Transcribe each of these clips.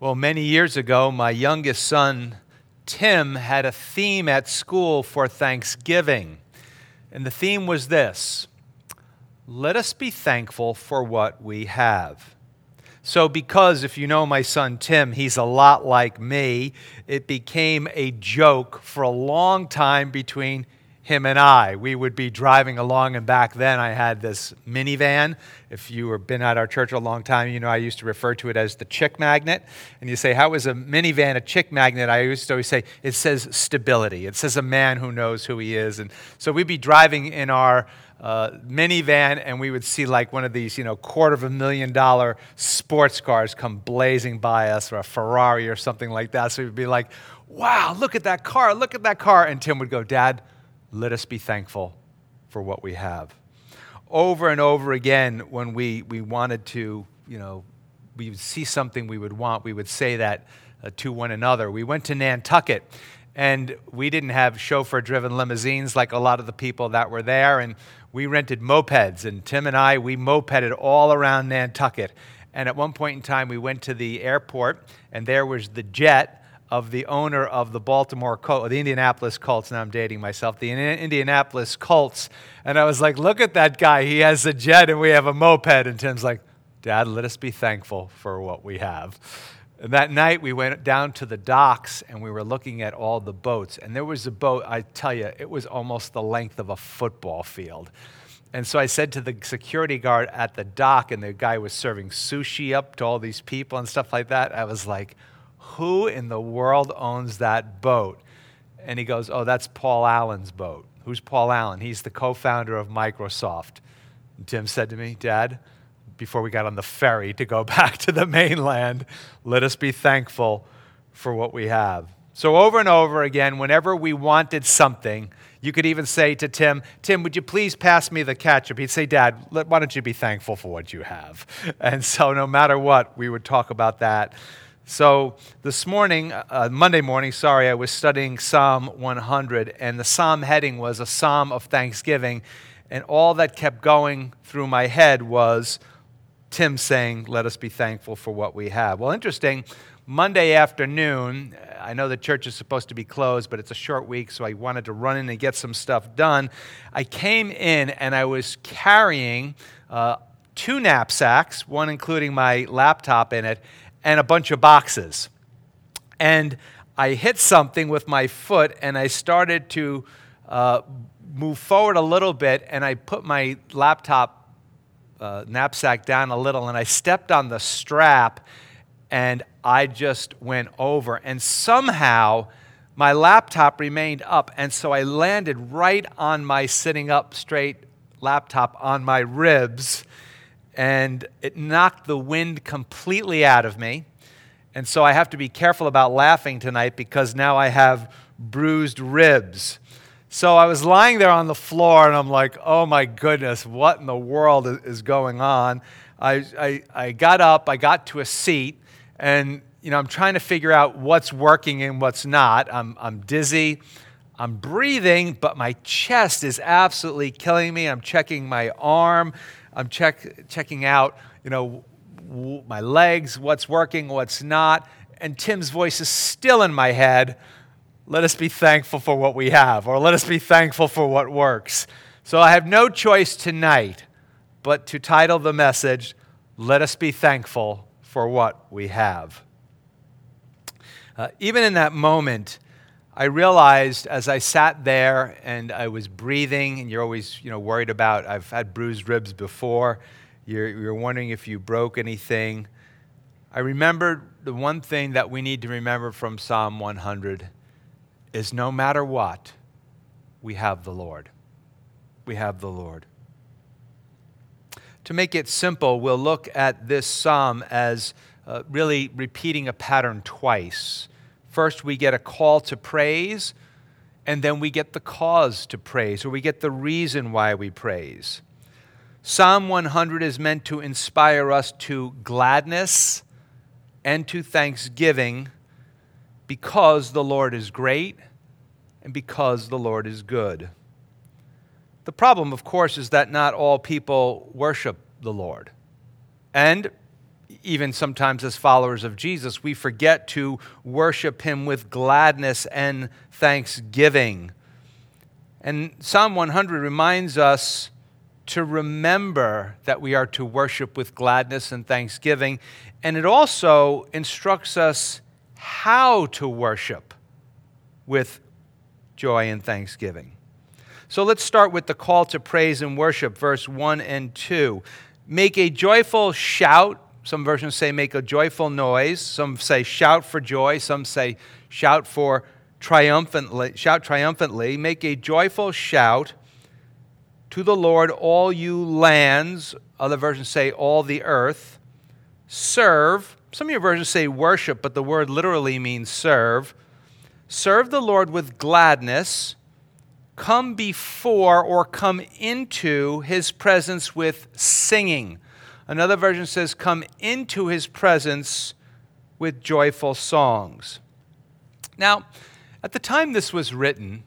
Well, many years ago, my youngest son, Tim, had a theme at school for Thanksgiving. And the theme was this Let us be thankful for what we have. So, because if you know my son Tim, he's a lot like me, it became a joke for a long time between him and I. We would be driving along, and back then I had this minivan. If you have been at our church a long time, you know I used to refer to it as the chick magnet. And you say, How is a minivan a chick magnet? I used to always say, It says stability. It says a man who knows who he is. And so we'd be driving in our uh, minivan and we would see like one of these, you know, quarter of a million dollar sports cars come blazing by us or a Ferrari or something like that. So we'd be like, wow, look at that car, look at that car. And Tim would go, Dad, let us be thankful for what we have. Over and over again, when we, we wanted to, you know, we would see something we would want, we would say that uh, to one another. We went to Nantucket, and we didn't have chauffeur driven limousines like a lot of the people that were there, and we rented mopeds. And Tim and I, we mopeded all around Nantucket. And at one point in time, we went to the airport, and there was the jet of the owner of the Baltimore Colts, the Indianapolis Colts. Now I'm dating myself. The Indianapolis Colts. And I was like, look at that guy. He has a jet and we have a moped. And Tim's like, Dad, let us be thankful for what we have. And that night we went down to the docks and we were looking at all the boats. And there was a boat, I tell you, it was almost the length of a football field. And so I said to the security guard at the dock, and the guy was serving sushi up to all these people and stuff like that. I was like, who in the world owns that boat? And he goes, Oh, that's Paul Allen's boat. Who's Paul Allen? He's the co founder of Microsoft. Tim said to me, Dad, before we got on the ferry to go back to the mainland, let us be thankful for what we have. So, over and over again, whenever we wanted something, you could even say to Tim, Tim, would you please pass me the ketchup? He'd say, Dad, why don't you be thankful for what you have? And so, no matter what, we would talk about that. So this morning, uh, Monday morning, sorry, I was studying Psalm 100, and the psalm heading was a psalm of thanksgiving. And all that kept going through my head was Tim saying, Let us be thankful for what we have. Well, interesting. Monday afternoon, I know the church is supposed to be closed, but it's a short week, so I wanted to run in and get some stuff done. I came in and I was carrying uh, two knapsacks, one including my laptop in it, and a bunch of boxes. And I hit something with my foot and I started to uh, move forward a little bit and I put my laptop uh, knapsack down a little and I stepped on the strap and I just went over. And somehow my laptop remained up. And so I landed right on my sitting up straight laptop on my ribs and it knocked the wind completely out of me. And so I have to be careful about laughing tonight because now I have bruised ribs. So I was lying there on the floor and I'm like, oh my goodness, what in the world is going on? I, I, I got up, I got to a seat, and you know, I'm trying to figure out what's working and what's not. I'm, I'm dizzy. I'm breathing, but my chest is absolutely killing me. I'm checking my arm. I'm check, checking out, you know, w- my legs, what's working, what's not. And Tim's voice is still in my head. Let us be thankful for what we have, or let us be thankful for what works. So I have no choice tonight but to title the message, Let Us Be Thankful for What We Have. Uh, even in that moment, I realized as I sat there and I was breathing, and you're always you know, worried about, I've had bruised ribs before, you're, you're wondering if you broke anything. I remembered the one thing that we need to remember from Psalm 100 is no matter what, we have the Lord. We have the Lord. To make it simple, we'll look at this psalm as uh, really repeating a pattern twice. First, we get a call to praise, and then we get the cause to praise, or we get the reason why we praise. Psalm 100 is meant to inspire us to gladness and to thanksgiving because the Lord is great and because the Lord is good. The problem, of course, is that not all people worship the Lord. And even sometimes as followers of Jesus, we forget to worship him with gladness and thanksgiving. And Psalm 100 reminds us to remember that we are to worship with gladness and thanksgiving. And it also instructs us how to worship with joy and thanksgiving. So let's start with the call to praise and worship, verse 1 and 2. Make a joyful shout. Some versions say make a joyful noise. Some say shout for joy. Some say shout for triumphantly. Shout triumphantly. Make a joyful shout to the Lord, all you lands. Other versions say all the earth. Serve. Some of your versions say worship, but the word literally means serve. Serve the Lord with gladness. Come before or come into his presence with singing. Another version says, Come into his presence with joyful songs. Now, at the time this was written,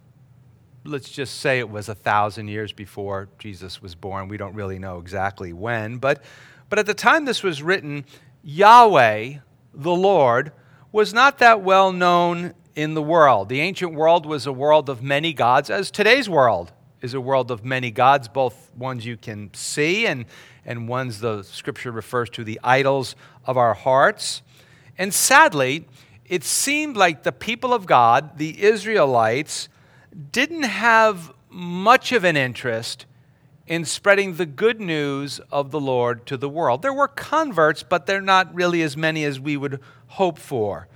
let's just say it was a thousand years before Jesus was born. We don't really know exactly when, but, but at the time this was written, Yahweh, the Lord, was not that well known in the world. The ancient world was a world of many gods, as today's world is a world of many gods, both ones you can see and, and ones the scripture refers to the idols of our hearts. And sadly, it seemed like the people of God, the Israelites, didn't have much of an interest in spreading the good news of the Lord to the world. There were converts, but they're not really as many as we would hope for.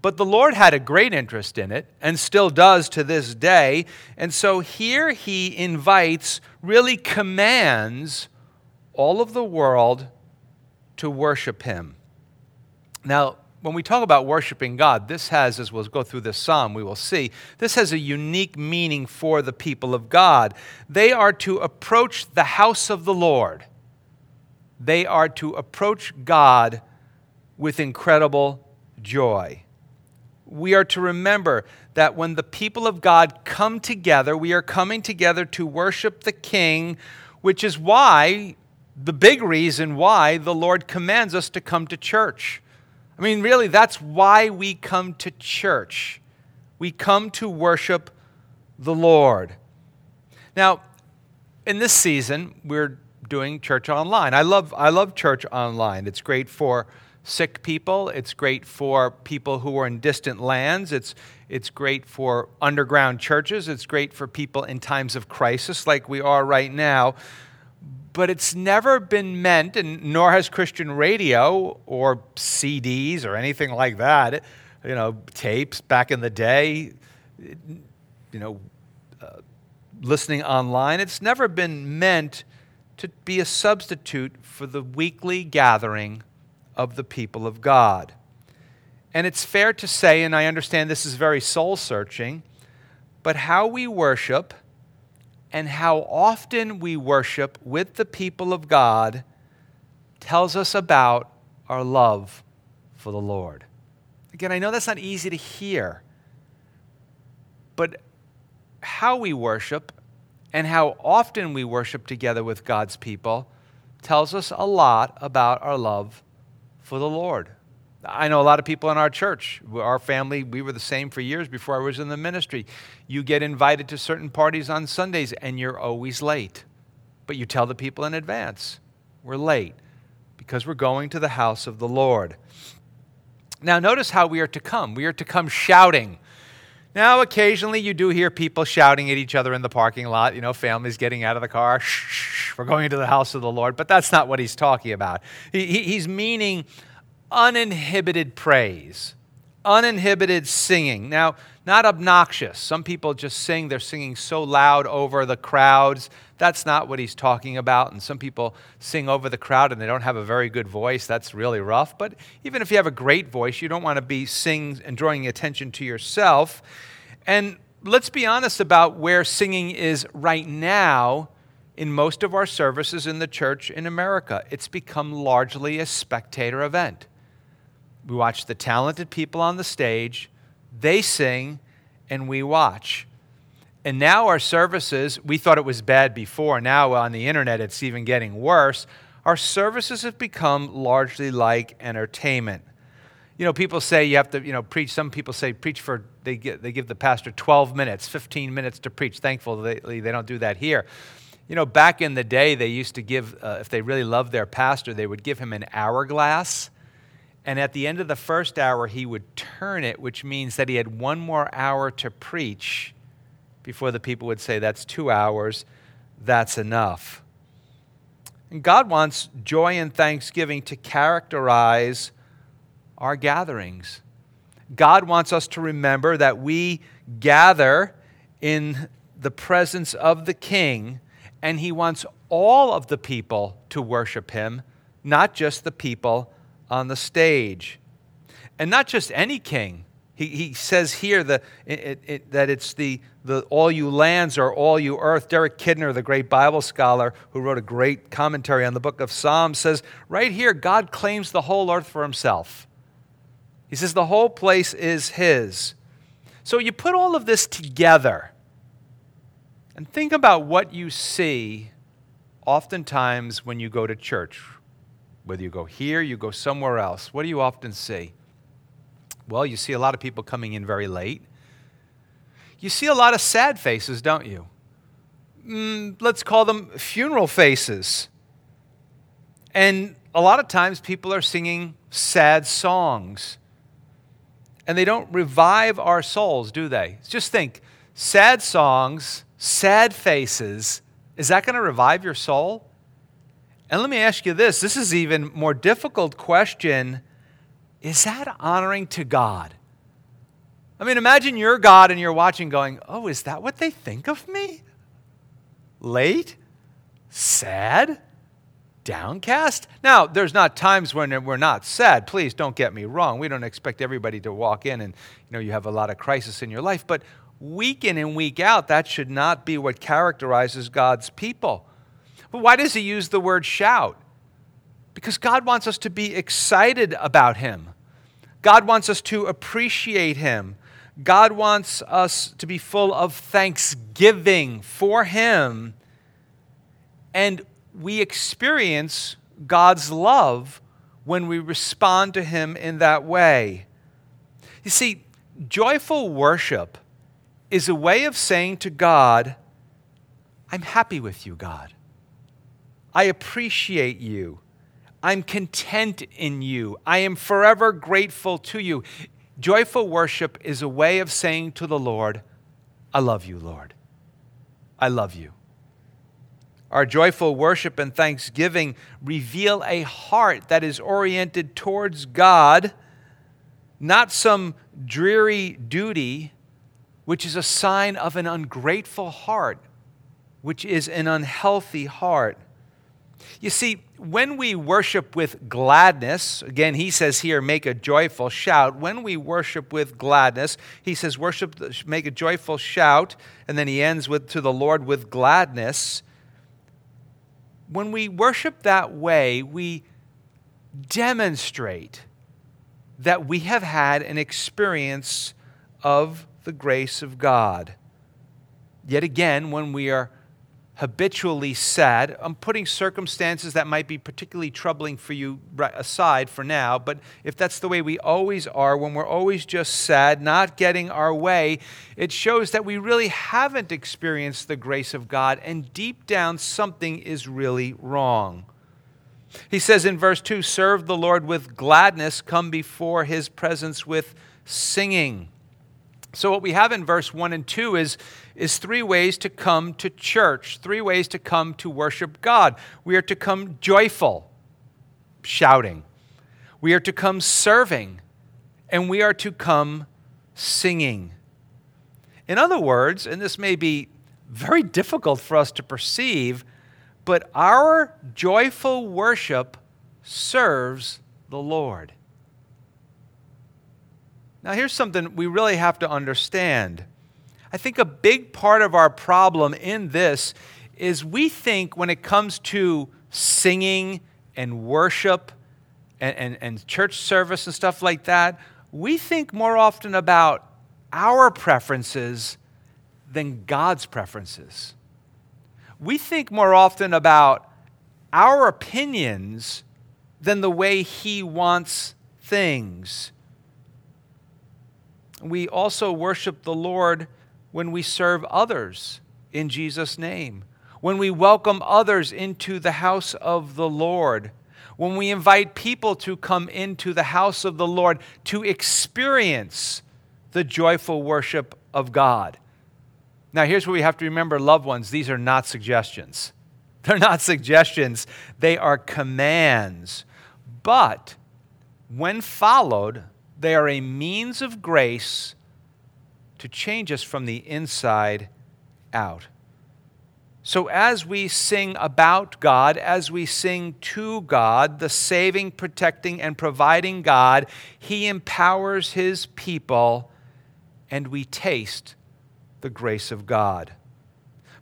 But the Lord had a great interest in it and still does to this day. And so here he invites, really commands all of the world to worship him. Now, when we talk about worshiping God, this has, as we'll go through this psalm, we will see, this has a unique meaning for the people of God. They are to approach the house of the Lord, they are to approach God with incredible joy. We are to remember that when the people of God come together, we are coming together to worship the King, which is why, the big reason why the Lord commands us to come to church. I mean, really, that's why we come to church. We come to worship the Lord. Now, in this season, we're doing church online. I love, I love church online. It's great for sick people, it's great for people who are in distant lands, it's, it's great for underground churches, it's great for people in times of crisis like we are right now but it's never been meant, and nor has Christian radio or CDs or anything like that, you know, tapes back in the day, you know, uh, listening online. It's never been meant to be a substitute for the weekly gathering of the people of God. And it's fair to say, and I understand this is very soul searching, but how we worship and how often we worship with the people of God tells us about our love for the Lord. Again, I know that's not easy to hear, but how we worship and how often we worship together with God's people tells us a lot about our love for the Lord. I know a lot of people in our church, our family, we were the same for years before I was in the ministry. You get invited to certain parties on Sundays and you're always late. But you tell the people in advance, we're late because we're going to the house of the Lord. Now, notice how we are to come. We are to come shouting. Now, occasionally you do hear people shouting at each other in the parking lot, you know, families getting out of the car, shh, shh, we're going to the house of the Lord. But that's not what he's talking about. He, he's meaning uninhibited praise, uninhibited singing. Now, not obnoxious. Some people just sing, they're singing so loud over the crowds. That's not what he's talking about. And some people sing over the crowd and they don't have a very good voice. That's really rough. But even if you have a great voice, you don't want to be singing and drawing attention to yourself. And let's be honest about where singing is right now in most of our services in the church in America. It's become largely a spectator event. We watch the talented people on the stage, they sing, and we watch. And now our services, we thought it was bad before. Now on the internet, it's even getting worse. our services have become largely like entertainment. You know, people say you have to, you know, preach. Some people say preach for, they, get, they give the pastor 12 minutes, 15 minutes to preach. Thankfully, they don't do that here. You know, back in the day, they used to give, uh, if they really loved their pastor, they would give him an hourglass. And at the end of the first hour, he would turn it, which means that he had one more hour to preach before the people would say, That's two hours, that's enough. And God wants joy and thanksgiving to characterize our gatherings. God wants us to remember that we gather in the presence of the King and he wants all of the people to worship him, not just the people on the stage. And not just any king. He, he says here the, it, it, that it's the, the all you lands or all you earth. Derek Kidner, the great Bible scholar who wrote a great commentary on the book of Psalms, says right here, God claims the whole earth for himself. He says the whole place is his. So you put all of this together and think about what you see oftentimes when you go to church. Whether you go here, you go somewhere else. What do you often see? Well, you see a lot of people coming in very late. You see a lot of sad faces, don't you? Mm, let's call them funeral faces. And a lot of times people are singing sad songs. And they don't revive our souls, do they? Just think sad songs sad faces, is that going to revive your soul? And let me ask you this this is even more difficult question. Is that honoring to God? I mean, imagine you're God and you're watching going, oh, is that what they think of me? Late? Sad? Downcast? Now, there's not times when we're not sad. Please don't get me wrong. We don't expect everybody to walk in and you know you have a lot of crisis in your life, but week in and week out, that should not be what characterizes God's people. But why does he use the word shout? Because God wants us to be excited about him. God wants us to appreciate him. God wants us to be full of thanksgiving for him. And we experience God's love when we respond to him in that way. You see, joyful worship is a way of saying to God, I'm happy with you, God. I appreciate you. I'm content in you. I am forever grateful to you. Joyful worship is a way of saying to the Lord, I love you, Lord. I love you. Our joyful worship and thanksgiving reveal a heart that is oriented towards God, not some dreary duty which is a sign of an ungrateful heart, which is an unhealthy heart. You see, when we worship with gladness, again, he says here, make a joyful shout. When we worship with gladness, he says, worship, make a joyful shout, and then he ends with, to the Lord with gladness. When we worship that way, we demonstrate that we have had an experience of the grace of God. Yet again, when we are habitually sad, I'm putting circumstances that might be particularly troubling for you aside for now, but if that's the way we always are, when we're always just sad, not getting our way, it shows that we really haven't experienced the grace of God, and deep down, something is really wrong. He says in verse 2 Serve the Lord with gladness, come before his presence with singing. So, what we have in verse 1 and 2 is, is three ways to come to church, three ways to come to worship God. We are to come joyful, shouting. We are to come serving. And we are to come singing. In other words, and this may be very difficult for us to perceive, but our joyful worship serves the Lord. Now, here's something we really have to understand. I think a big part of our problem in this is we think when it comes to singing and worship and, and, and, church service and stuff like that, we think more often about our preferences than God's preferences. We think more often about our opinions than the way He wants things. We also worship the Lord when we serve others in Jesus' name, when we welcome others into the house of the Lord, when we invite people to come into the house of the Lord to experience the joyful worship of God. Now, here's what we have to remember, loved ones these are not suggestions. They're not suggestions, they are commands. But when followed, they are a means of grace to change us from the inside out. So, as we sing about God, as we sing to God, the saving, protecting, and providing God, He empowers His people, and we taste the grace of God.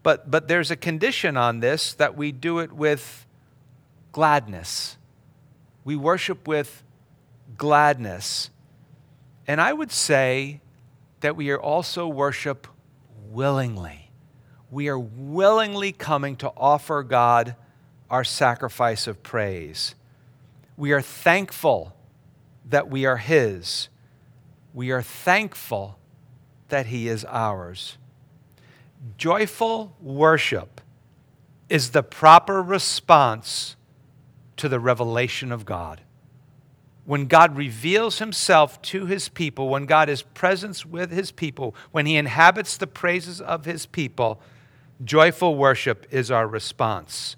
But, but there's a condition on this that we do it with gladness. We worship with gladness. And I would say that we are also worship willingly. We are willingly coming to offer God our sacrifice of praise. We are thankful that we are His. We are thankful that He is ours. Joyful worship is the proper response to the revelation of God. When God reveals himself to his people, when God is present with his people, when he inhabits the praises of his people, joyful worship is our response.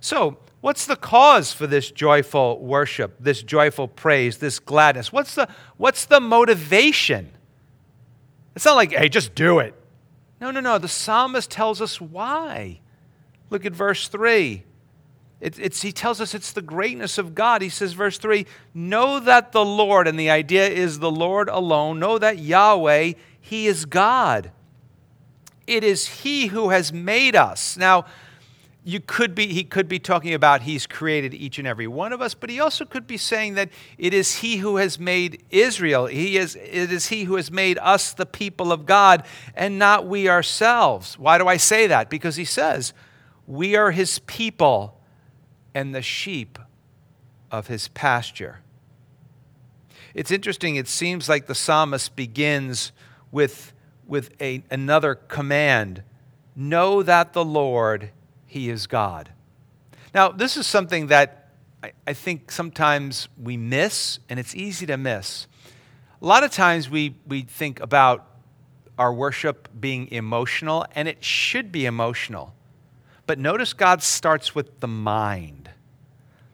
So, what's the cause for this joyful worship, this joyful praise, this gladness? What's the, what's the motivation? It's not like, hey, just do it. No, no, no. The psalmist tells us why. Look at verse 3. It, it's, he tells us it's the greatness of God. He says, verse 3 Know that the Lord, and the idea is the Lord alone, know that Yahweh, He is God. It is He who has made us. Now, you could be he could be talking about he's created each and every one of us but he also could be saying that it is he who has made israel he is it is he who has made us the people of god and not we ourselves why do i say that because he says we are his people and the sheep of his pasture it's interesting it seems like the psalmist begins with with a, another command know that the lord he is God. Now, this is something that I, I think sometimes we miss, and it's easy to miss. A lot of times we, we think about our worship being emotional, and it should be emotional. But notice God starts with the mind.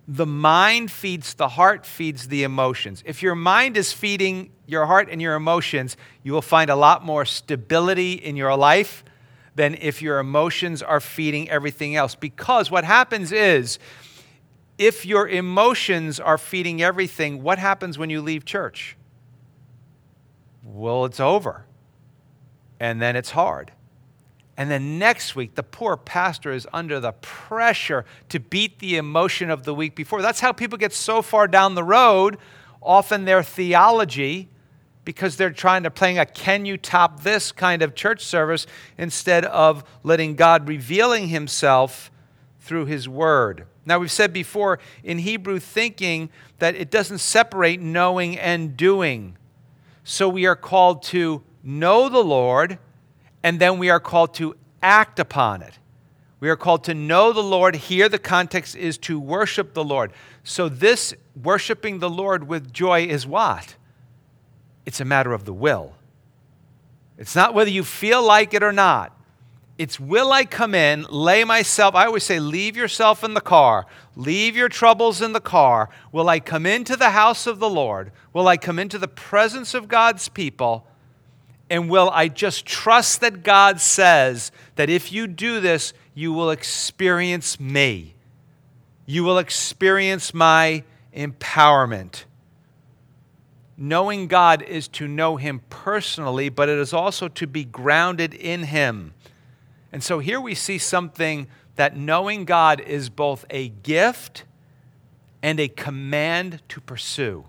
The mind feeds the heart, feeds the emotions. If your mind is feeding your heart and your emotions, you will find a lot more stability in your life than if your emotions are feeding everything else. Because what happens is, if your emotions are feeding everything, what happens when you leave church? Well, it's over. And then it's hard. And then next week, the poor pastor is under the pressure to beat the emotion of the week before. That's how people get so far down the road. Often their theology because they're trying to playing a can you top this kind of church service instead of letting God revealing himself through his word. Now we've said before in Hebrew thinking that it doesn't separate knowing and doing. So we are called to know the Lord and then we are called to act upon it. We are called to know the Lord. Here, the context is to worship the Lord. So, this worshiping the Lord with joy is what? It's a matter of the will. It's not whether you feel like it or not. It's will I come in, lay myself, I always say, leave yourself in the car, leave your troubles in the car. Will I come into the house of the Lord? Will I come into the presence of God's people? And will I just trust that God says that if you do this, you will experience me? You will experience my empowerment knowing God is to know Him personally, but it is also to be grounded in Him. And so here we see something that knowing God is both a gift and a command to pursue.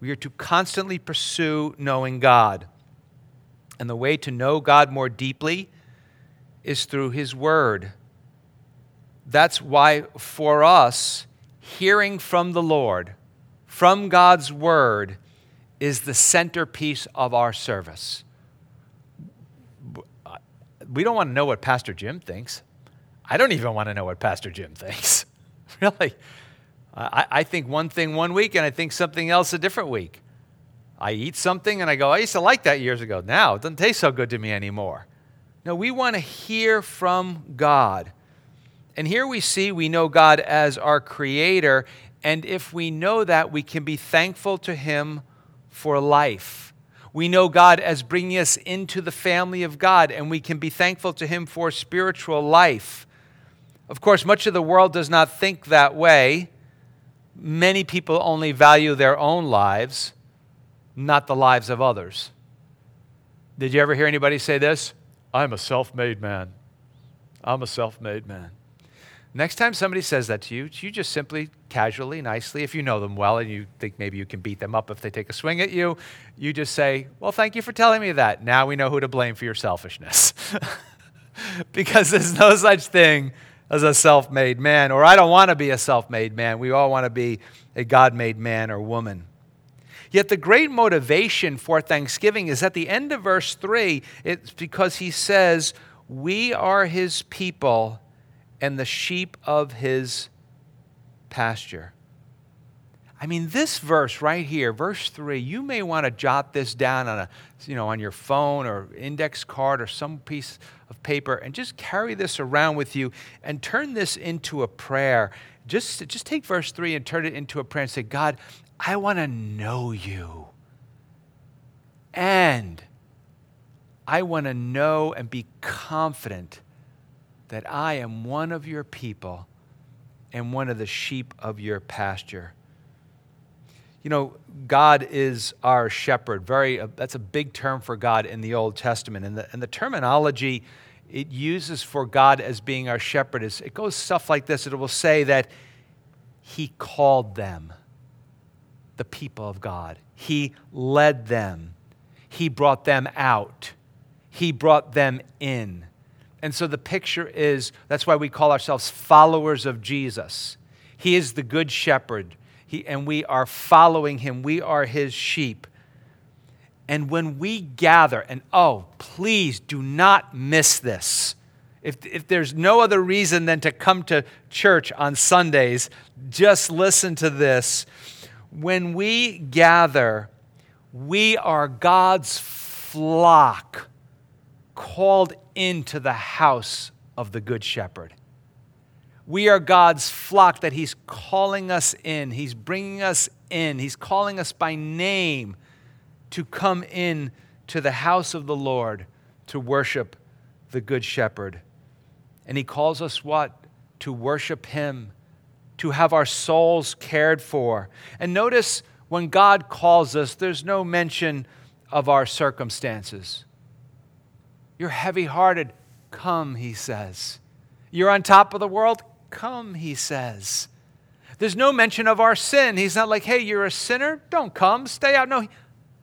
We are to constantly pursue knowing God. And the way to know God more deeply is through His Word. That's why, for us, hearing from the Lord, from God's word, is the centerpiece of our service. We don't want to know what Pastor Jim thinks. I don't even want to know what Pastor Jim thinks. really. I, I think one thing one week and I think something else a different week. I eat something and I go, I used to like that years ago. Now it doesn't taste so good to me anymore. No, we want to hear from God. And here we see we know God as our creator. And if we know that, we can be thankful to Him for life. We know God as bringing us into the family of God, and we can be thankful to Him for spiritual life. Of course, much of the world does not think that way. Many people only value their own lives, not the lives of others. Did you ever hear anybody say this? I'm a self made man. I'm a self made man. Next time somebody says that to you, you just simply, casually, nicely, if you know them well and you think maybe you can beat them up if they take a swing at you, you just say, Well, thank you for telling me that. Now we know who to blame for your selfishness. because there's no such thing as a self made man, or I don't want to be a self made man. We all want to be a God made man or woman. Yet the great motivation for thanksgiving is at the end of verse 3, it's because he says, We are his people and the sheep of his pasture. I mean, this verse right here, verse 3, you may want to jot this down on, a, you know, on your phone or index card or some piece of paper and just carry this around with you and turn this into a prayer. Just, just take verse 3 and turn it into a prayer and say, God, I want to know you. And I want to know and be confident that I am one of your people and one of the sheep of your pasture. You know, God is our shepherd. Very, uh, that's a big term for God in the Old Testament. And the, and the terminology it uses for God as being our shepherd is it goes stuff like this. It will say that He called them, the people of God. He led them. He brought them out. He brought them in. And so the picture is that's why we call ourselves followers of Jesus. He is the good shepherd, he, and we are following him. We are his sheep. And when we gather, and oh, please do not miss this. If, if there's no other reason than to come to church on Sundays, just listen to this. When we gather, we are God's flock called into the house of the Good Shepherd. We are God's flock that He's calling us in. He's bringing us in. He's calling us by name to come in to the house of the Lord to worship the Good Shepherd. And He calls us what? To worship Him, to have our souls cared for. And notice when God calls us, there's no mention of our circumstances. You're heavy hearted. Come, he says. You're on top of the world. Come, he says. There's no mention of our sin. He's not like, hey, you're a sinner. Don't come. Stay out. No,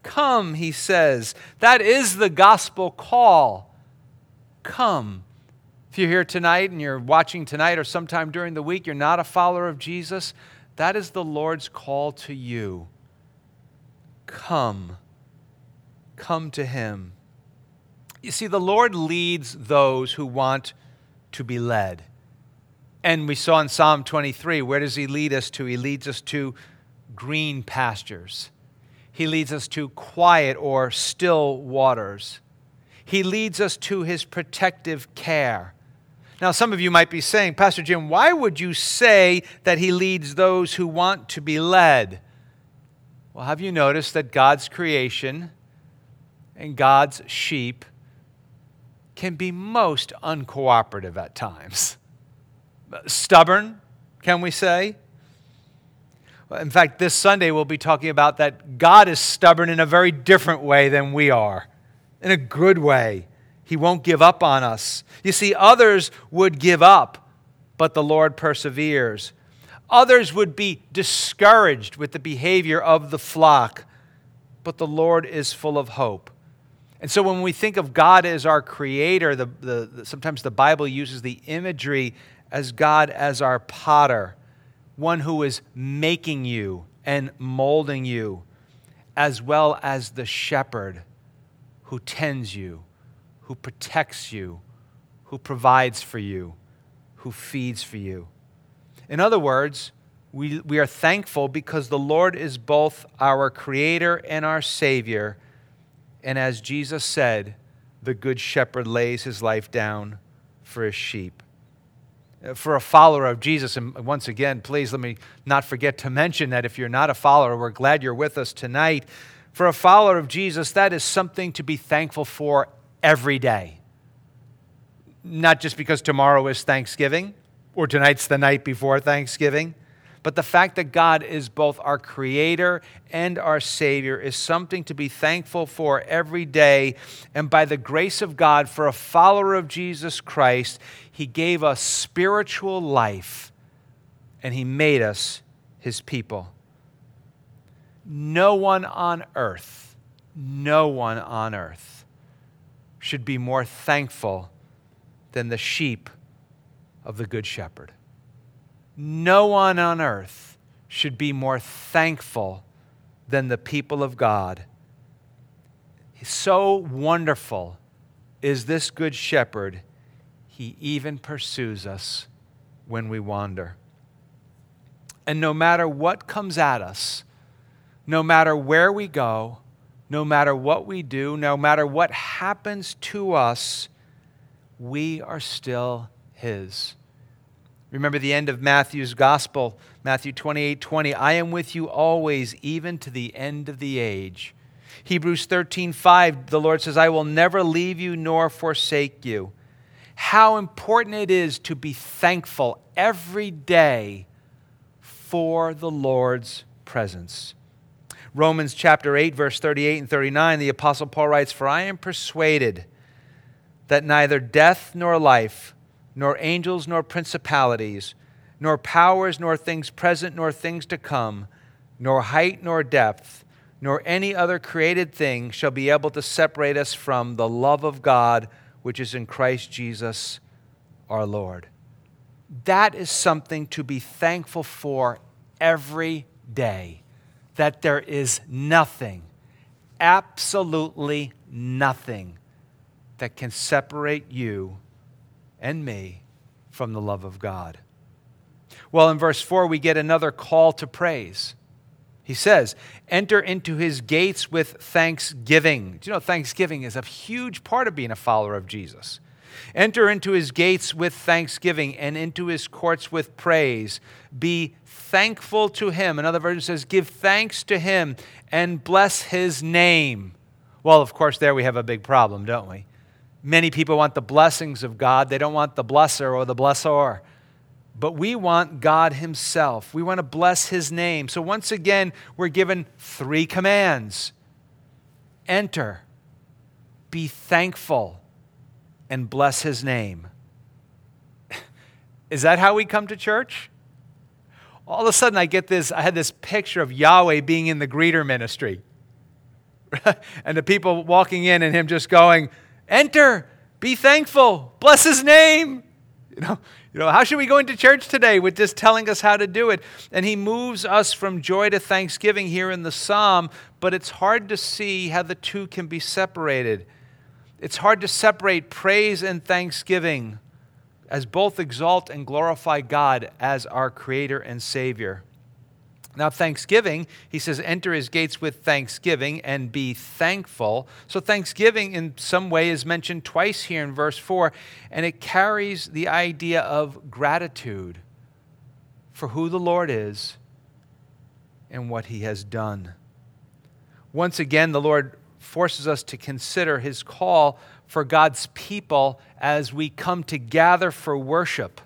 come, he says. That is the gospel call. Come. If you're here tonight and you're watching tonight or sometime during the week, you're not a follower of Jesus, that is the Lord's call to you. Come. Come to him. You see, the Lord leads those who want to be led. And we saw in Psalm 23, where does He lead us to? He leads us to green pastures. He leads us to quiet or still waters. He leads us to His protective care. Now, some of you might be saying, Pastor Jim, why would you say that He leads those who want to be led? Well, have you noticed that God's creation and God's sheep can be most uncooperative at times. Stubborn, can we say? In fact, this Sunday we'll be talking about that God is stubborn in a very different way than we are, in a good way. He won't give up on us. You see, others would give up, but the Lord perseveres. Others would be discouraged with the behavior of the flock, but the Lord is full of hope. And so when we think of God as our creator, the, the, the, sometimes the Bible uses the imagery as God as our potter, one who is making you and molding you, as well as the shepherd who tends you, who protects you, who provides for you, who feeds for you. In other words, we, we are thankful because the Lord is both our creator and our savior. And as Jesus said, the good shepherd lays his life down for his sheep. Uh, for a follower of Jesus, and once again, please let me not forget to mention that if you're not a follower, we're glad you're with us tonight. For a follower of Jesus, that is something to be thankful for every day. Not just because tomorrow is Thanksgiving or tonight's the night before Thanksgiving but the fact that God is both our creator and our savior is something to be thankful for every day. And by the grace of God, for a follower of Jesus Christ, he gave us spiritual life and he made us his people. No one on earth, no one on earth should be more thankful than the sheep of the Good Shepherd. No one on earth should be more thankful than the people of God. So wonderful is this good shepherd, he even pursues us when we wander. And no matter what comes at us, no matter where we go, no matter what we do, no matter what happens to us, we are still His. Remember the end of Matthew's gospel, Matthew 28 20. I am with you always, even to the end of the age. Hebrews 13 5, the Lord says, I will never leave you nor forsake you. How important it is to be thankful every day for the Lord's presence. Romans chapter 8, verse 38 and 39, the Apostle Paul writes, For I am persuaded that neither death nor life nor angels, nor principalities, nor powers, nor things present, nor things to come, nor height, nor depth, nor any other created thing shall be able to separate us from the love of God which is in Christ Jesus our Lord. That is something to be thankful for every day. That there is nothing, absolutely nothing, that can separate you and me from the love of God. Well, in verse 4, we get another call to praise. He says, Enter into his gates with thanksgiving. Do you know thanksgiving is a huge part of being a follower of Jesus? Enter into his gates with thanksgiving and into his courts with praise. Be thankful to him. Another version says, Give thanks to him and bless his name. Well, of course, there we have a big problem, don't we? Many people want the blessings of God, they don't want the blesser or the blessor. But we want God Himself. We want to bless His name. So once again, we're given three commands enter, be thankful, and bless His name. Is that how we come to church? All of a sudden, I get this, I had this picture of Yahweh being in the greeter ministry. and the people walking in and Him just going, Enter, be thankful, bless his name. You know, you know, how should we go into church today with just telling us how to do it? And he moves us from joy to thanksgiving here in the psalm, but it's hard to see how the two can be separated. It's hard to separate praise and thanksgiving as both exalt and glorify God as our creator and savior. Now, thanksgiving, he says, enter his gates with thanksgiving and be thankful. So, thanksgiving in some way is mentioned twice here in verse 4, and it carries the idea of gratitude for who the Lord is and what he has done. Once again, the Lord forces us to consider his call for God's people as we come to gather for worship.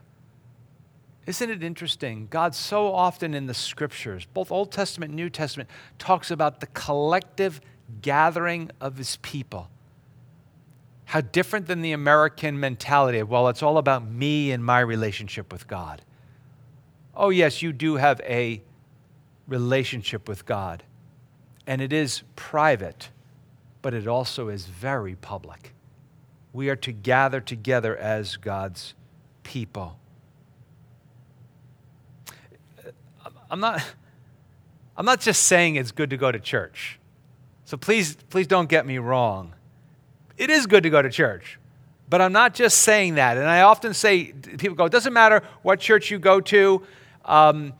Isn't it interesting? God so often in the scriptures, both Old Testament and New Testament, talks about the collective gathering of his people. How different than the American mentality of, well, it's all about me and my relationship with God. Oh, yes, you do have a relationship with God, and it is private, but it also is very public. We are to gather together as God's people. I'm not, I'm not just saying it's good to go to church. So please, please don't get me wrong. It is good to go to church. But I'm not just saying that. And I often say, people go, it doesn't matter what church you go to. Um,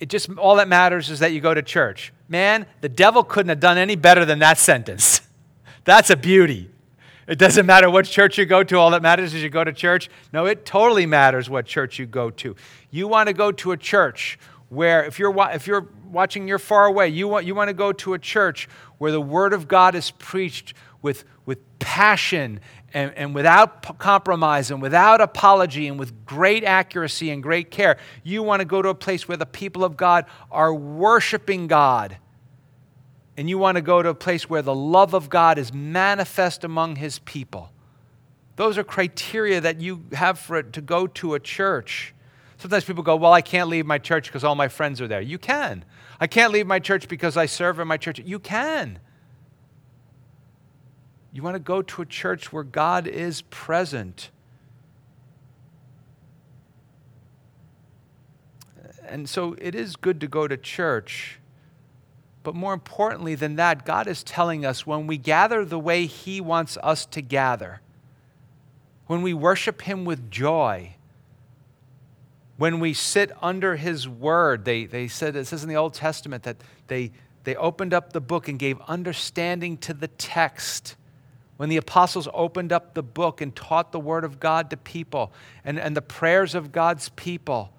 it just, all that matters is that you go to church. Man, the devil couldn't have done any better than that sentence. That's a beauty. It doesn't matter what church you go to, all that matters is you go to church. No, it totally matters what church you go to. You want to go to a church where, if you're, if you're watching, you're far away, you want, you want to go to a church where the Word of God is preached with, with passion and, and without compromise and without apology and with great accuracy and great care. You want to go to a place where the people of God are worshiping God and you want to go to a place where the love of God is manifest among his people. Those are criteria that you have for it to go to a church. Sometimes people go, Well, I can't leave my church because all my friends are there. You can. I can't leave my church because I serve in my church. You can. You want to go to a church where God is present. And so it is good to go to church. But more importantly than that, God is telling us when we gather the way He wants us to gather, when we worship Him with joy, when we sit under His word, they, they said, it says in the Old Testament that they, they opened up the book and gave understanding to the text. When the apostles opened up the book and taught the word of God to people and, and the prayers of God's people,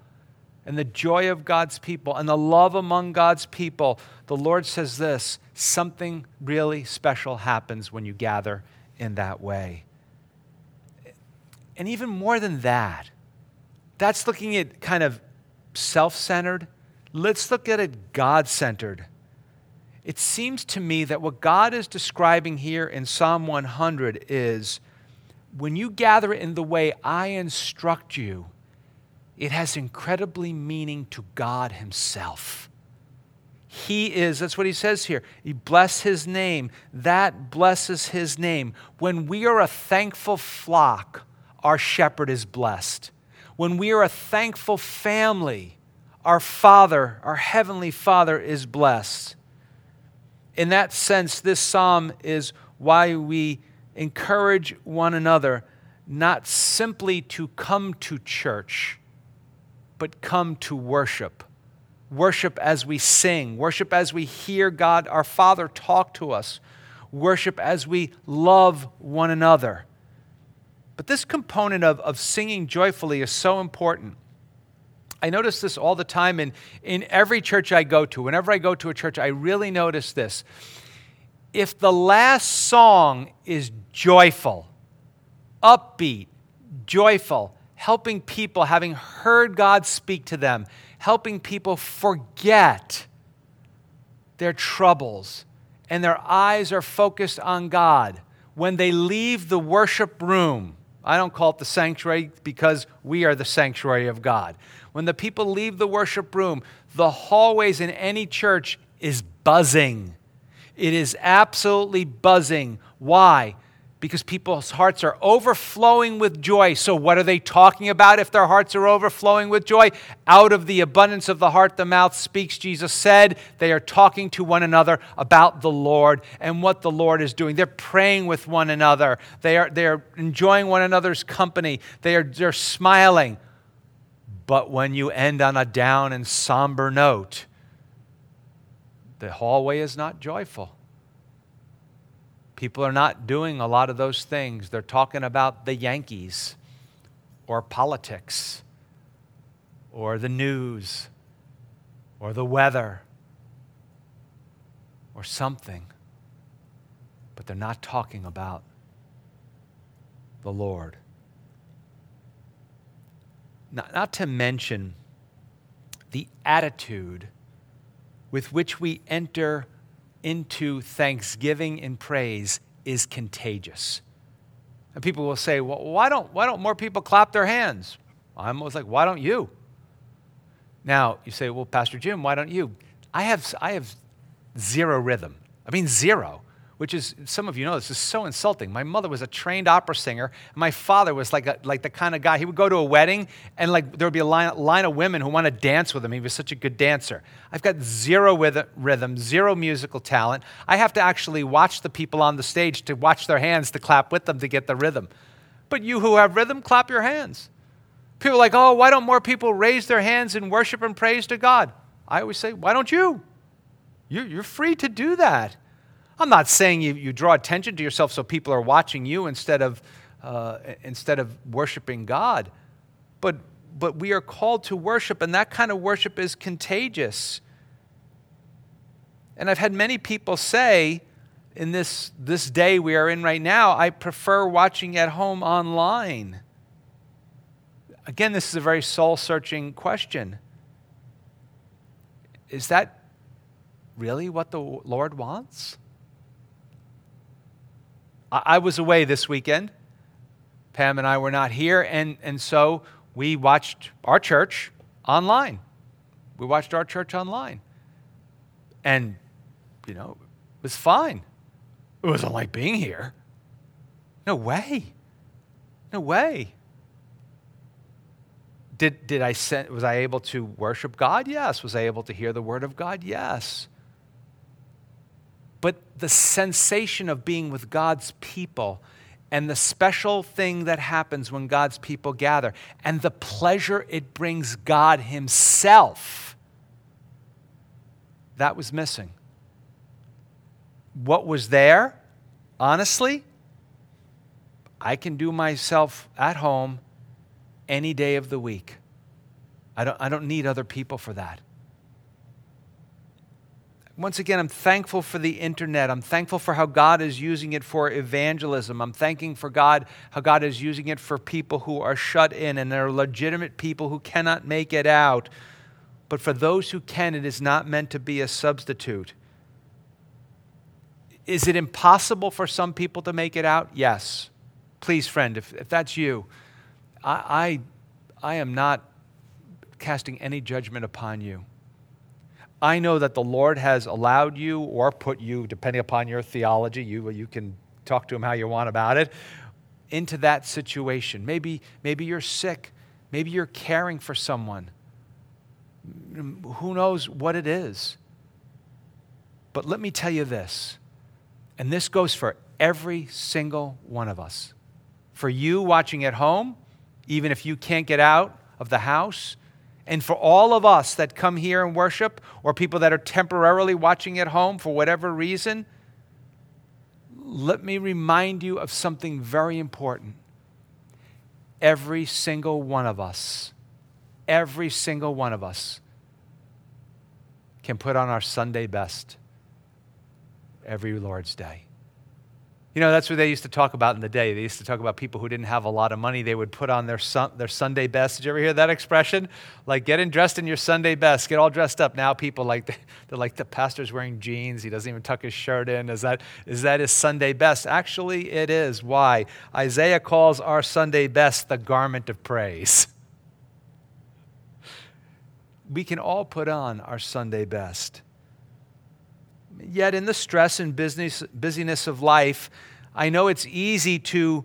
and the joy of God's people and the love among God's people, the Lord says this something really special happens when you gather in that way. And even more than that, that's looking at kind of self centered. Let's look at it God centered. It seems to me that what God is describing here in Psalm 100 is when you gather in the way I instruct you, it has incredibly meaning to God Himself. He is, that's what he says here. He bless his name. That blesses his name. When we are a thankful flock, our shepherd is blessed. When we are a thankful family, our Father, our Heavenly Father, is blessed. In that sense, this psalm is why we encourage one another not simply to come to church but come to worship. Worship as we sing, worship as we hear God, our Father, talk to us, worship as we love one another. But this component of, of singing joyfully is so important. I notice this all the time in, in every church I go to. Whenever I go to a church, I really notice this. If the last song is joyful, upbeat, joyful, helping people, having heard God speak to them, helping people forget their troubles and their eyes are focused on God. When they leave the worship room, I don't call it the sanctuary because we are the sanctuary of God. When the people leave the worship room, the hallways in any church is buzzing. It is absolutely buzzing. Why? Because people's hearts are overflowing with joy. So, what are they talking about if their hearts are overflowing with joy? Out of the abundance of the heart, the mouth speaks, Jesus said. They are talking to one another about the Lord and what the Lord is doing. They're praying with one another, they are, they are enjoying one another's company, they are, they're smiling. But when you end on a down and somber note, the hallway is not joyful. People are not doing a lot of those things. They're talking about the Yankees or politics or the news or the weather or something. But they're not talking about the Lord. Not, not to mention the attitude with which we enter into thanksgiving and praise is contagious. And people will say, well, why don't, why don't more people clap their hands? I'm always like, why don't you? Now, you say, well, Pastor Jim, why don't you? I have, I have zero rhythm. I mean, zero. Which is, some of you know this is so insulting. My mother was a trained opera singer, my father was like, a, like the kind of guy, he would go to a wedding, and like there would be a line, line of women who want to dance with him. He was such a good dancer. I've got zero rhythm, zero musical talent. I have to actually watch the people on the stage to watch their hands to clap with them to get the rhythm. But you who have rhythm, clap your hands. People are like, oh, why don't more people raise their hands in worship and praise to God? I always say, why don't you? You're free to do that. I'm not saying you, you draw attention to yourself so people are watching you instead of, uh, instead of worshiping God. But, but we are called to worship, and that kind of worship is contagious. And I've had many people say, in this, this day we are in right now, I prefer watching at home online. Again, this is a very soul searching question. Is that really what the Lord wants? I was away this weekend. Pam and I were not here, and, and so we watched our church online. We watched our church online. And, you know, it was fine. It wasn't like being here. No way. No way. Did, did I send, was I able to worship God? Yes. Was I able to hear the word of God? Yes. But the sensation of being with God's people and the special thing that happens when God's people gather and the pleasure it brings God Himself, that was missing. What was there, honestly, I can do myself at home any day of the week. I don't, I don't need other people for that once again, I'm thankful for the internet. I'm thankful for how God is using it for evangelism. I'm thanking for God how God is using it for people who are shut in and there are legitimate people who cannot make it out. But for those who can, it is not meant to be a substitute. Is it impossible for some people to make it out? Yes. Please, friend, if, if that's you, I, I, I am not casting any judgment upon you. I know that the Lord has allowed you or put you, depending upon your theology, you, you can talk to him how you want about it, into that situation. Maybe, maybe you're sick. Maybe you're caring for someone. Who knows what it is? But let me tell you this, and this goes for every single one of us. For you watching at home, even if you can't get out of the house, and for all of us that come here and worship, or people that are temporarily watching at home for whatever reason, let me remind you of something very important. Every single one of us, every single one of us can put on our Sunday best every Lord's Day. You know, that's what they used to talk about in the day. They used to talk about people who didn't have a lot of money. They would put on their, their Sunday best. Did you ever hear that expression? Like, getting dressed in your Sunday best. Get all dressed up. Now people like, they're like, the pastor's wearing jeans. He doesn't even tuck his shirt in. Is that, is that his Sunday best? Actually, it is. Why? Isaiah calls our Sunday best the garment of praise. We can all put on our Sunday best. Yet, in the stress and business, busyness of life, I know it's easy to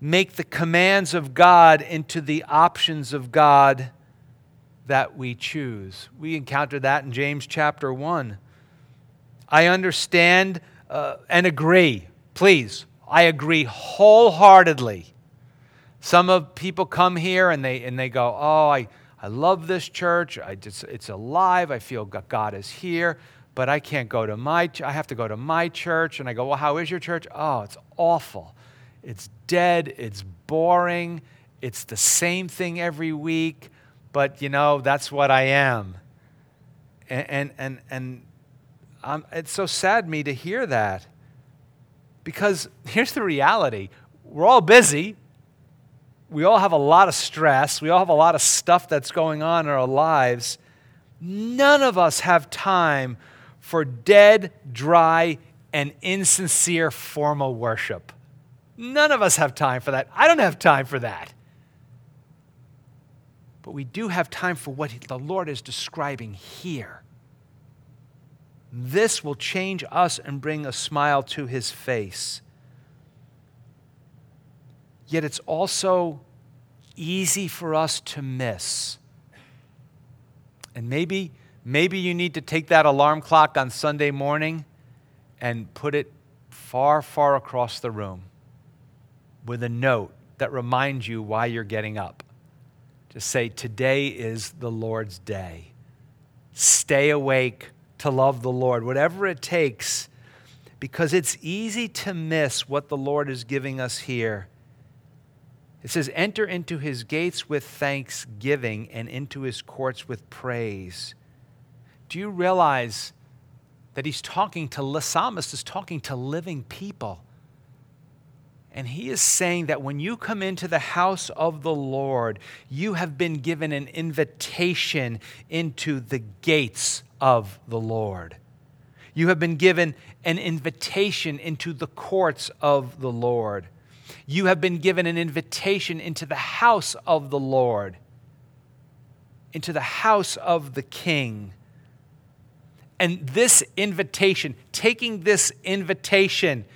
make the commands of God into the options of God that we choose. We encounter that in James chapter 1. I understand uh, and agree. Please, I agree wholeheartedly. Some of people come here and they, and they go, Oh, I, I love this church. I just, it's alive. I feel God is here but I can't go to my, ch- I have to go to my church. And I go, well, how is your church? Oh, it's awful. It's dead. It's boring. It's the same thing every week. But, you know, that's what I am. And, and, and, and um, it's so sad me to hear that. Because here's the reality we're all busy. We all have a lot of stress. We all have a lot of stuff that's going on in our lives. None of us have time for dead, dry, and insincere formal worship. None of us have time for that. I don't have time for that. But we do have time for what the Lord is describing here. This will change us and bring a smile to his face. Yet it's also easy for us to miss. And maybe, maybe you need to take that alarm clock on Sunday morning and put it far, far across the room with a note that reminds you why you're getting up. Just say, Today is the Lord's day. Stay awake to love the Lord, whatever it takes, because it's easy to miss what the Lord is giving us here. It says, Enter into his gates with thanksgiving and into his courts with praise. Do you realize that he's talking to, the psalmist is talking to living people? And he is saying that when you come into the house of the Lord, you have been given an invitation into the gates of the Lord. You have been given an invitation into the courts of the Lord. You have been given an invitation into the house of the Lord, into the house of the King. And this invitation, taking this invitation,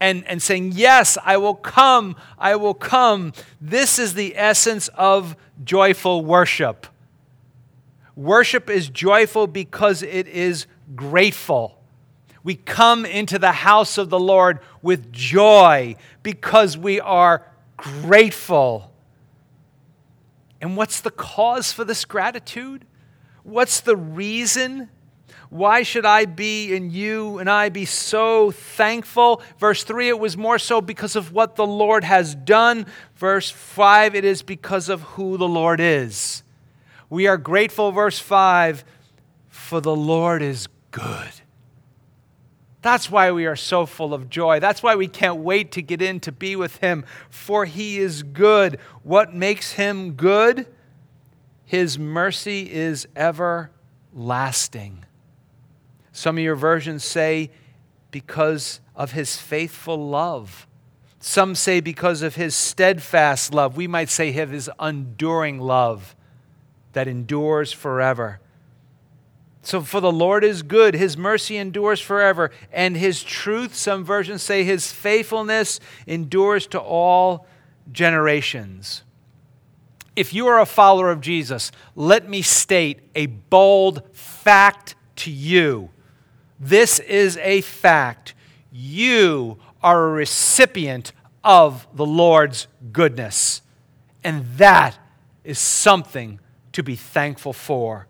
and, and saying, Yes, I will come, I will come. This is the essence of joyful worship. Worship is joyful because it is grateful. We come into the house of the Lord with joy because we are grateful. And what's the cause for this gratitude? What's the reason? Why should I be and you and I be so thankful? Verse 3, it was more so because of what the Lord has done. Verse 5, it is because of who the Lord is. We are grateful, verse 5, for the Lord is good. That's why we are so full of joy. That's why we can't wait to get in to be with Him, for He is good. What makes Him good? His mercy is everlasting. Some of your versions say, because of His faithful love. Some say, because of His steadfast love. We might say, His enduring love that endures forever. So, for the Lord is good, his mercy endures forever, and his truth, some versions say, his faithfulness endures to all generations. If you are a follower of Jesus, let me state a bold fact to you. This is a fact. You are a recipient of the Lord's goodness, and that is something to be thankful for.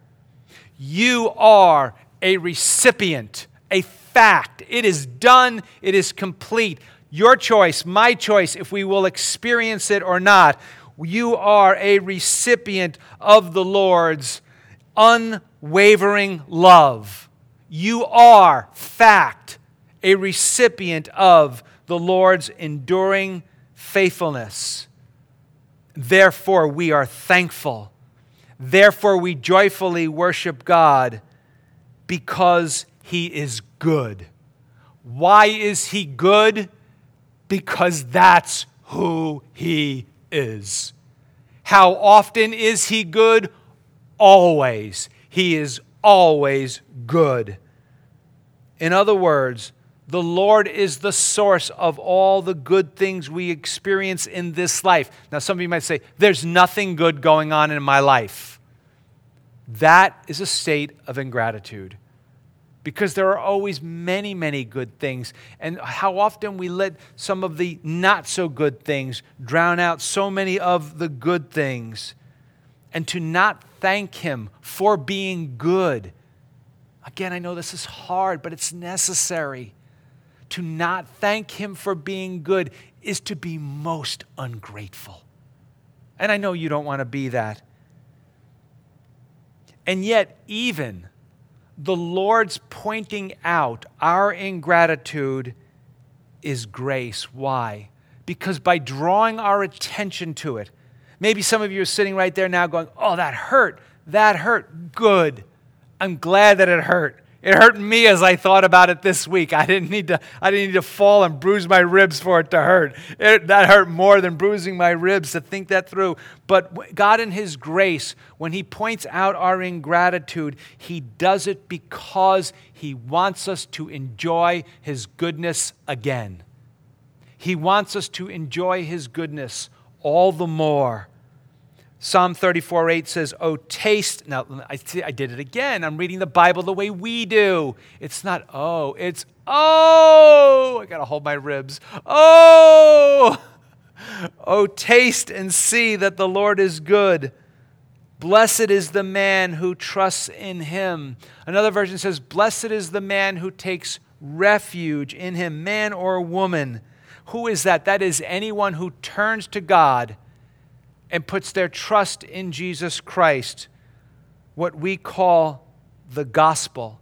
You are a recipient, a fact. It is done, it is complete. Your choice, my choice, if we will experience it or not. You are a recipient of the Lord's unwavering love. You are, fact, a recipient of the Lord's enduring faithfulness. Therefore, we are thankful Therefore, we joyfully worship God because He is good. Why is He good? Because that's who He is. How often is He good? Always. He is always good. In other words, the Lord is the source of all the good things we experience in this life. Now, some of you might say, There's nothing good going on in my life. That is a state of ingratitude because there are always many, many good things. And how often we let some of the not so good things drown out so many of the good things. And to not thank Him for being good. Again, I know this is hard, but it's necessary to not thank Him for being good is to be most ungrateful. And I know you don't want to be that. And yet, even the Lord's pointing out our ingratitude is grace. Why? Because by drawing our attention to it, maybe some of you are sitting right there now going, Oh, that hurt. That hurt. Good. I'm glad that it hurt. It hurt me as I thought about it this week. I didn't need to, I didn't need to fall and bruise my ribs for it to hurt. It, that hurt more than bruising my ribs to think that through. But God, in His grace, when He points out our ingratitude, He does it because He wants us to enjoy His goodness again. He wants us to enjoy His goodness all the more. Psalm 34 8 says, Oh, taste. Now, I, I did it again. I'm reading the Bible the way we do. It's not oh, it's oh. I got to hold my ribs. Oh, oh, taste and see that the Lord is good. Blessed is the man who trusts in him. Another version says, Blessed is the man who takes refuge in him, man or woman. Who is that? That is anyone who turns to God and puts their trust in Jesus Christ, what we call the gospel,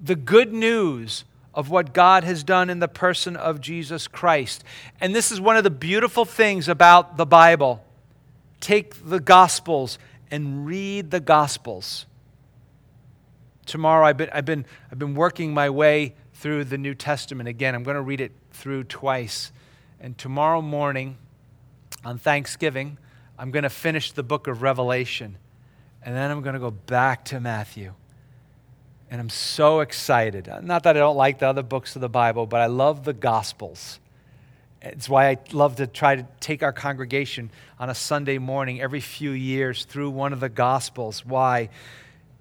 the good news of what God has done in the person of Jesus Christ. And this is one of the beautiful things about the Bible. Take the gospels and read the gospels. Tomorrow, I've been, I've been, I've been working my way through the New Testament again. I'm going to read it through twice. And tomorrow morning, on Thanksgiving, I'm going to finish the book of Revelation, and then I'm going to go back to Matthew. And I'm so excited. Uh, not that I don't like the other books of the Bible, but I love the Gospels. It's why I love to try to take our congregation on a Sunday morning every few years through one of the Gospels. Why?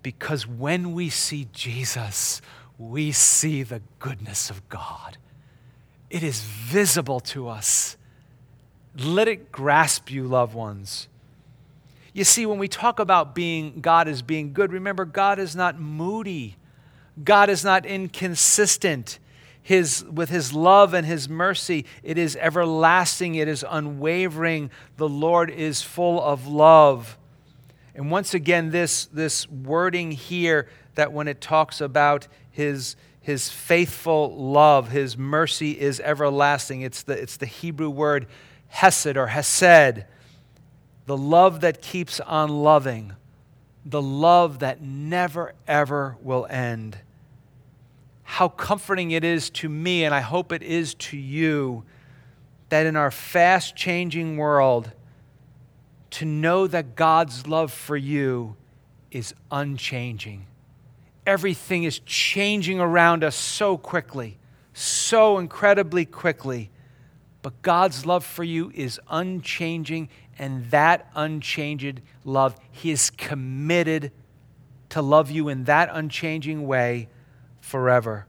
Because when we see Jesus, we see the goodness of God. It is visible to us. Let it grasp you, loved ones. You see, when we talk about being God as being good, remember, God is not moody. God is not inconsistent. His, with his love and his mercy, it is everlasting, it is unwavering. The Lord is full of love. And once again, this, this wording here that when it talks about his, his faithful love, his mercy is everlasting, it's the, it's the Hebrew word hesed or hesed, the love that keeps on loving, the love that never, ever will end. How comforting it is to me, and I hope it is to you, that in our fast changing world, to know that God's love for you is unchanging. Everything is changing around us so quickly, so incredibly quickly. But God's love for you is unchanging, and that unchanged love, He is committed to love you in that unchanging way forever.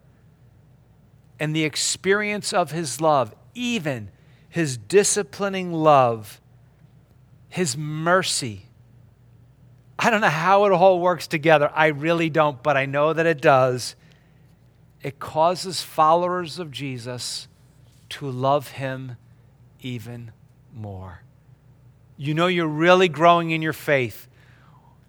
And the experience of His love, even His disciplining love, His mercy, I don't know how it all works together. I really don't, but I know that it does. It causes followers of Jesus to love Him even more. You know you're really growing in your faith.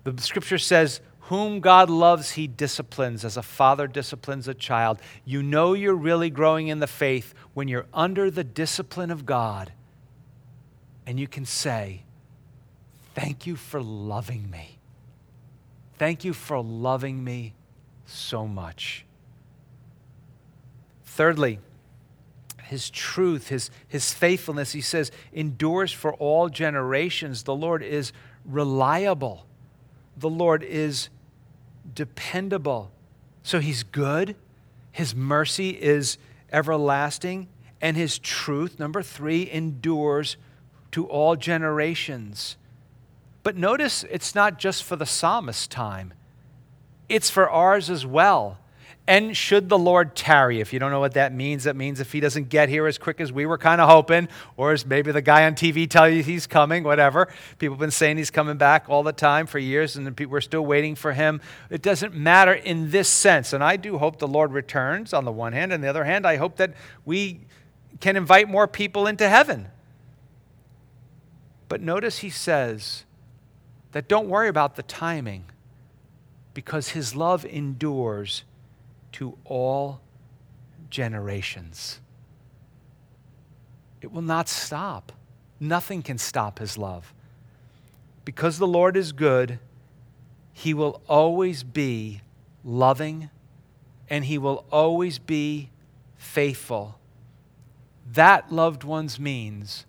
The scripture says, Whom God loves, He disciplines, as a father disciplines a child. You know you're really growing in the faith when you're under the discipline of God and you can say, Thank you for loving me. Thank you for loving me so much. Thirdly, his truth, his, his faithfulness, he says, endures for all generations. The Lord is reliable, the Lord is dependable. So he's good, his mercy is everlasting, and his truth, number three, endures to all generations. But notice it's not just for the psalmist's time, it's for ours as well. And should the Lord tarry? If you don't know what that means, that means if he doesn't get here as quick as we were kind of hoping, or as maybe the guy on TV tell you he's coming, whatever. People have been saying he's coming back all the time for years, and we're still waiting for him. It doesn't matter in this sense. And I do hope the Lord returns on the one hand. On the other hand, I hope that we can invite more people into heaven. But notice he says that don't worry about the timing because his love endures to all generations. It will not stop. Nothing can stop his love. Because the Lord is good, he will always be loving and he will always be faithful. That, loved ones, means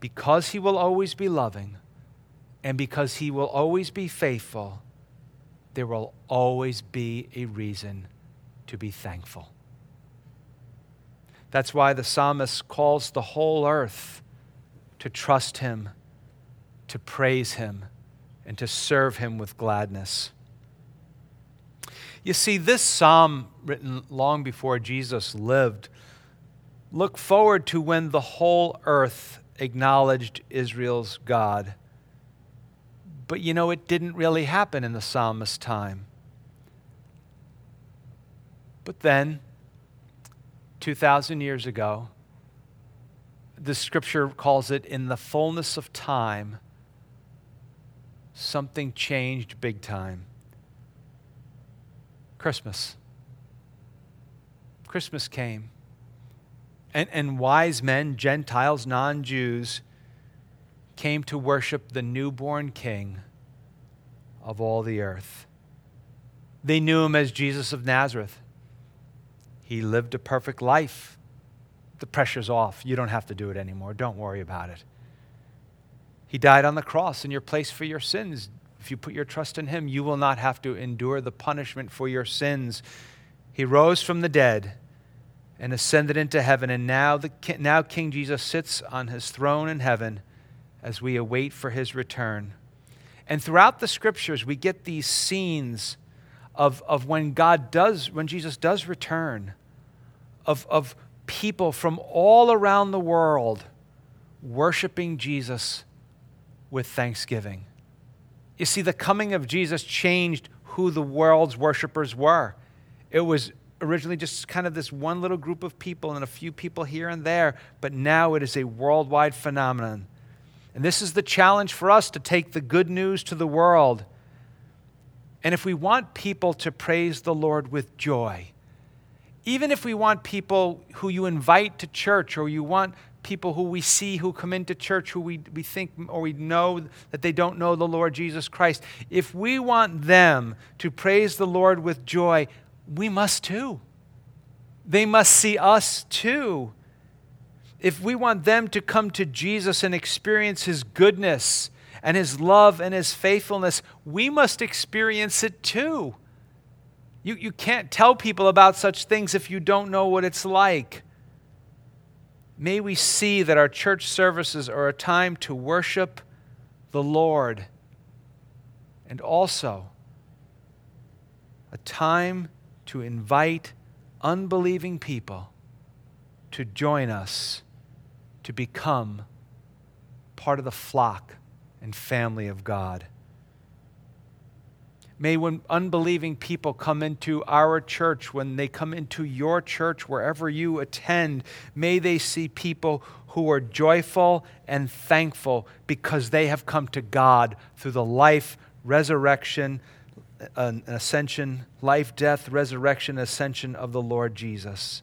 because he will always be loving and because he will always be faithful, there will always be a reason to be thankful. That's why the psalmist calls the whole earth to trust him, to praise him, and to serve him with gladness. You see, this psalm, written long before Jesus lived, looked forward to when the whole earth acknowledged Israel's God. But you know, it didn't really happen in the psalmist's time. But then, 2,000 years ago, the scripture calls it in the fullness of time, something changed big time. Christmas. Christmas came. And, and wise men, Gentiles, non Jews, came to worship the newborn King of all the earth. They knew him as Jesus of Nazareth. He lived a perfect life. The pressure's off. You don't have to do it anymore. Don't worry about it. He died on the cross in your place for your sins. If you put your trust in him, you will not have to endure the punishment for your sins. He rose from the dead and ascended into heaven, and now, the, now King Jesus sits on his throne in heaven as we await for his return. And throughout the scriptures, we get these scenes of, of when God does, when Jesus does return, of, of people from all around the world worshiping Jesus with thanksgiving. You see, the coming of Jesus changed who the world's worshipers were. It was originally just kind of this one little group of people and a few people here and there, but now it is a worldwide phenomenon. And this is the challenge for us to take the good news to the world. And if we want people to praise the Lord with joy, even if we want people who you invite to church or you want people who we see who come into church who we, we think or we know that they don't know the Lord Jesus Christ, if we want them to praise the Lord with joy, we must too. They must see us too. If we want them to come to Jesus and experience His goodness and His love and His faithfulness, we must experience it too. You, you can't tell people about such things if you don't know what it's like. May we see that our church services are a time to worship the Lord and also a time to invite unbelieving people to join us to become part of the flock and family of God. May when unbelieving people come into our church, when they come into your church, wherever you attend, may they see people who are joyful and thankful because they have come to God through the life, resurrection, uh, an ascension, life, death, resurrection, ascension of the Lord Jesus.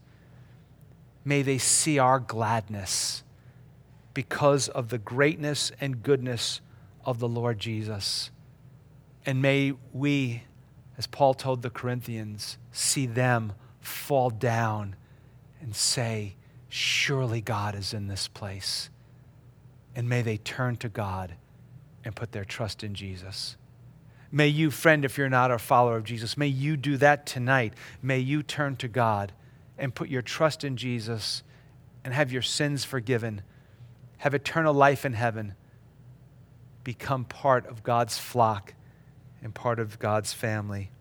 May they see our gladness because of the greatness and goodness of the Lord Jesus. And may we, as Paul told the Corinthians, see them fall down and say, Surely God is in this place. And may they turn to God and put their trust in Jesus. May you, friend, if you're not a follower of Jesus, may you do that tonight. May you turn to God and put your trust in Jesus and have your sins forgiven, have eternal life in heaven, become part of God's flock and part of God's family.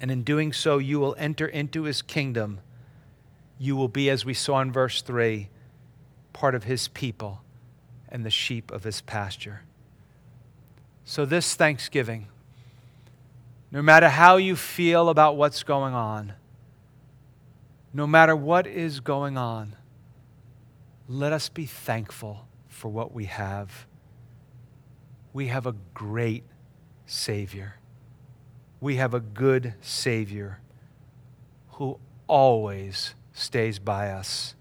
And in doing so, you will enter into his kingdom. You will be, as we saw in verse 3, part of his people and the sheep of his pasture. So, this Thanksgiving, no matter how you feel about what's going on, no matter what is going on, let us be thankful for what we have. We have a great Savior. We have a good Savior who always stays by us.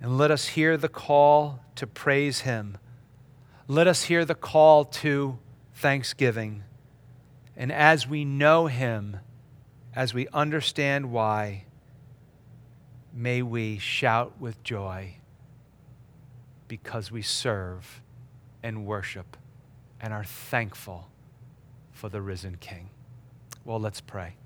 And let us hear the call to praise Him. Let us hear the call to thanksgiving. And as we know Him as we understand why, may we shout with joy because we serve and worship and are thankful for the risen King. Well, let's pray.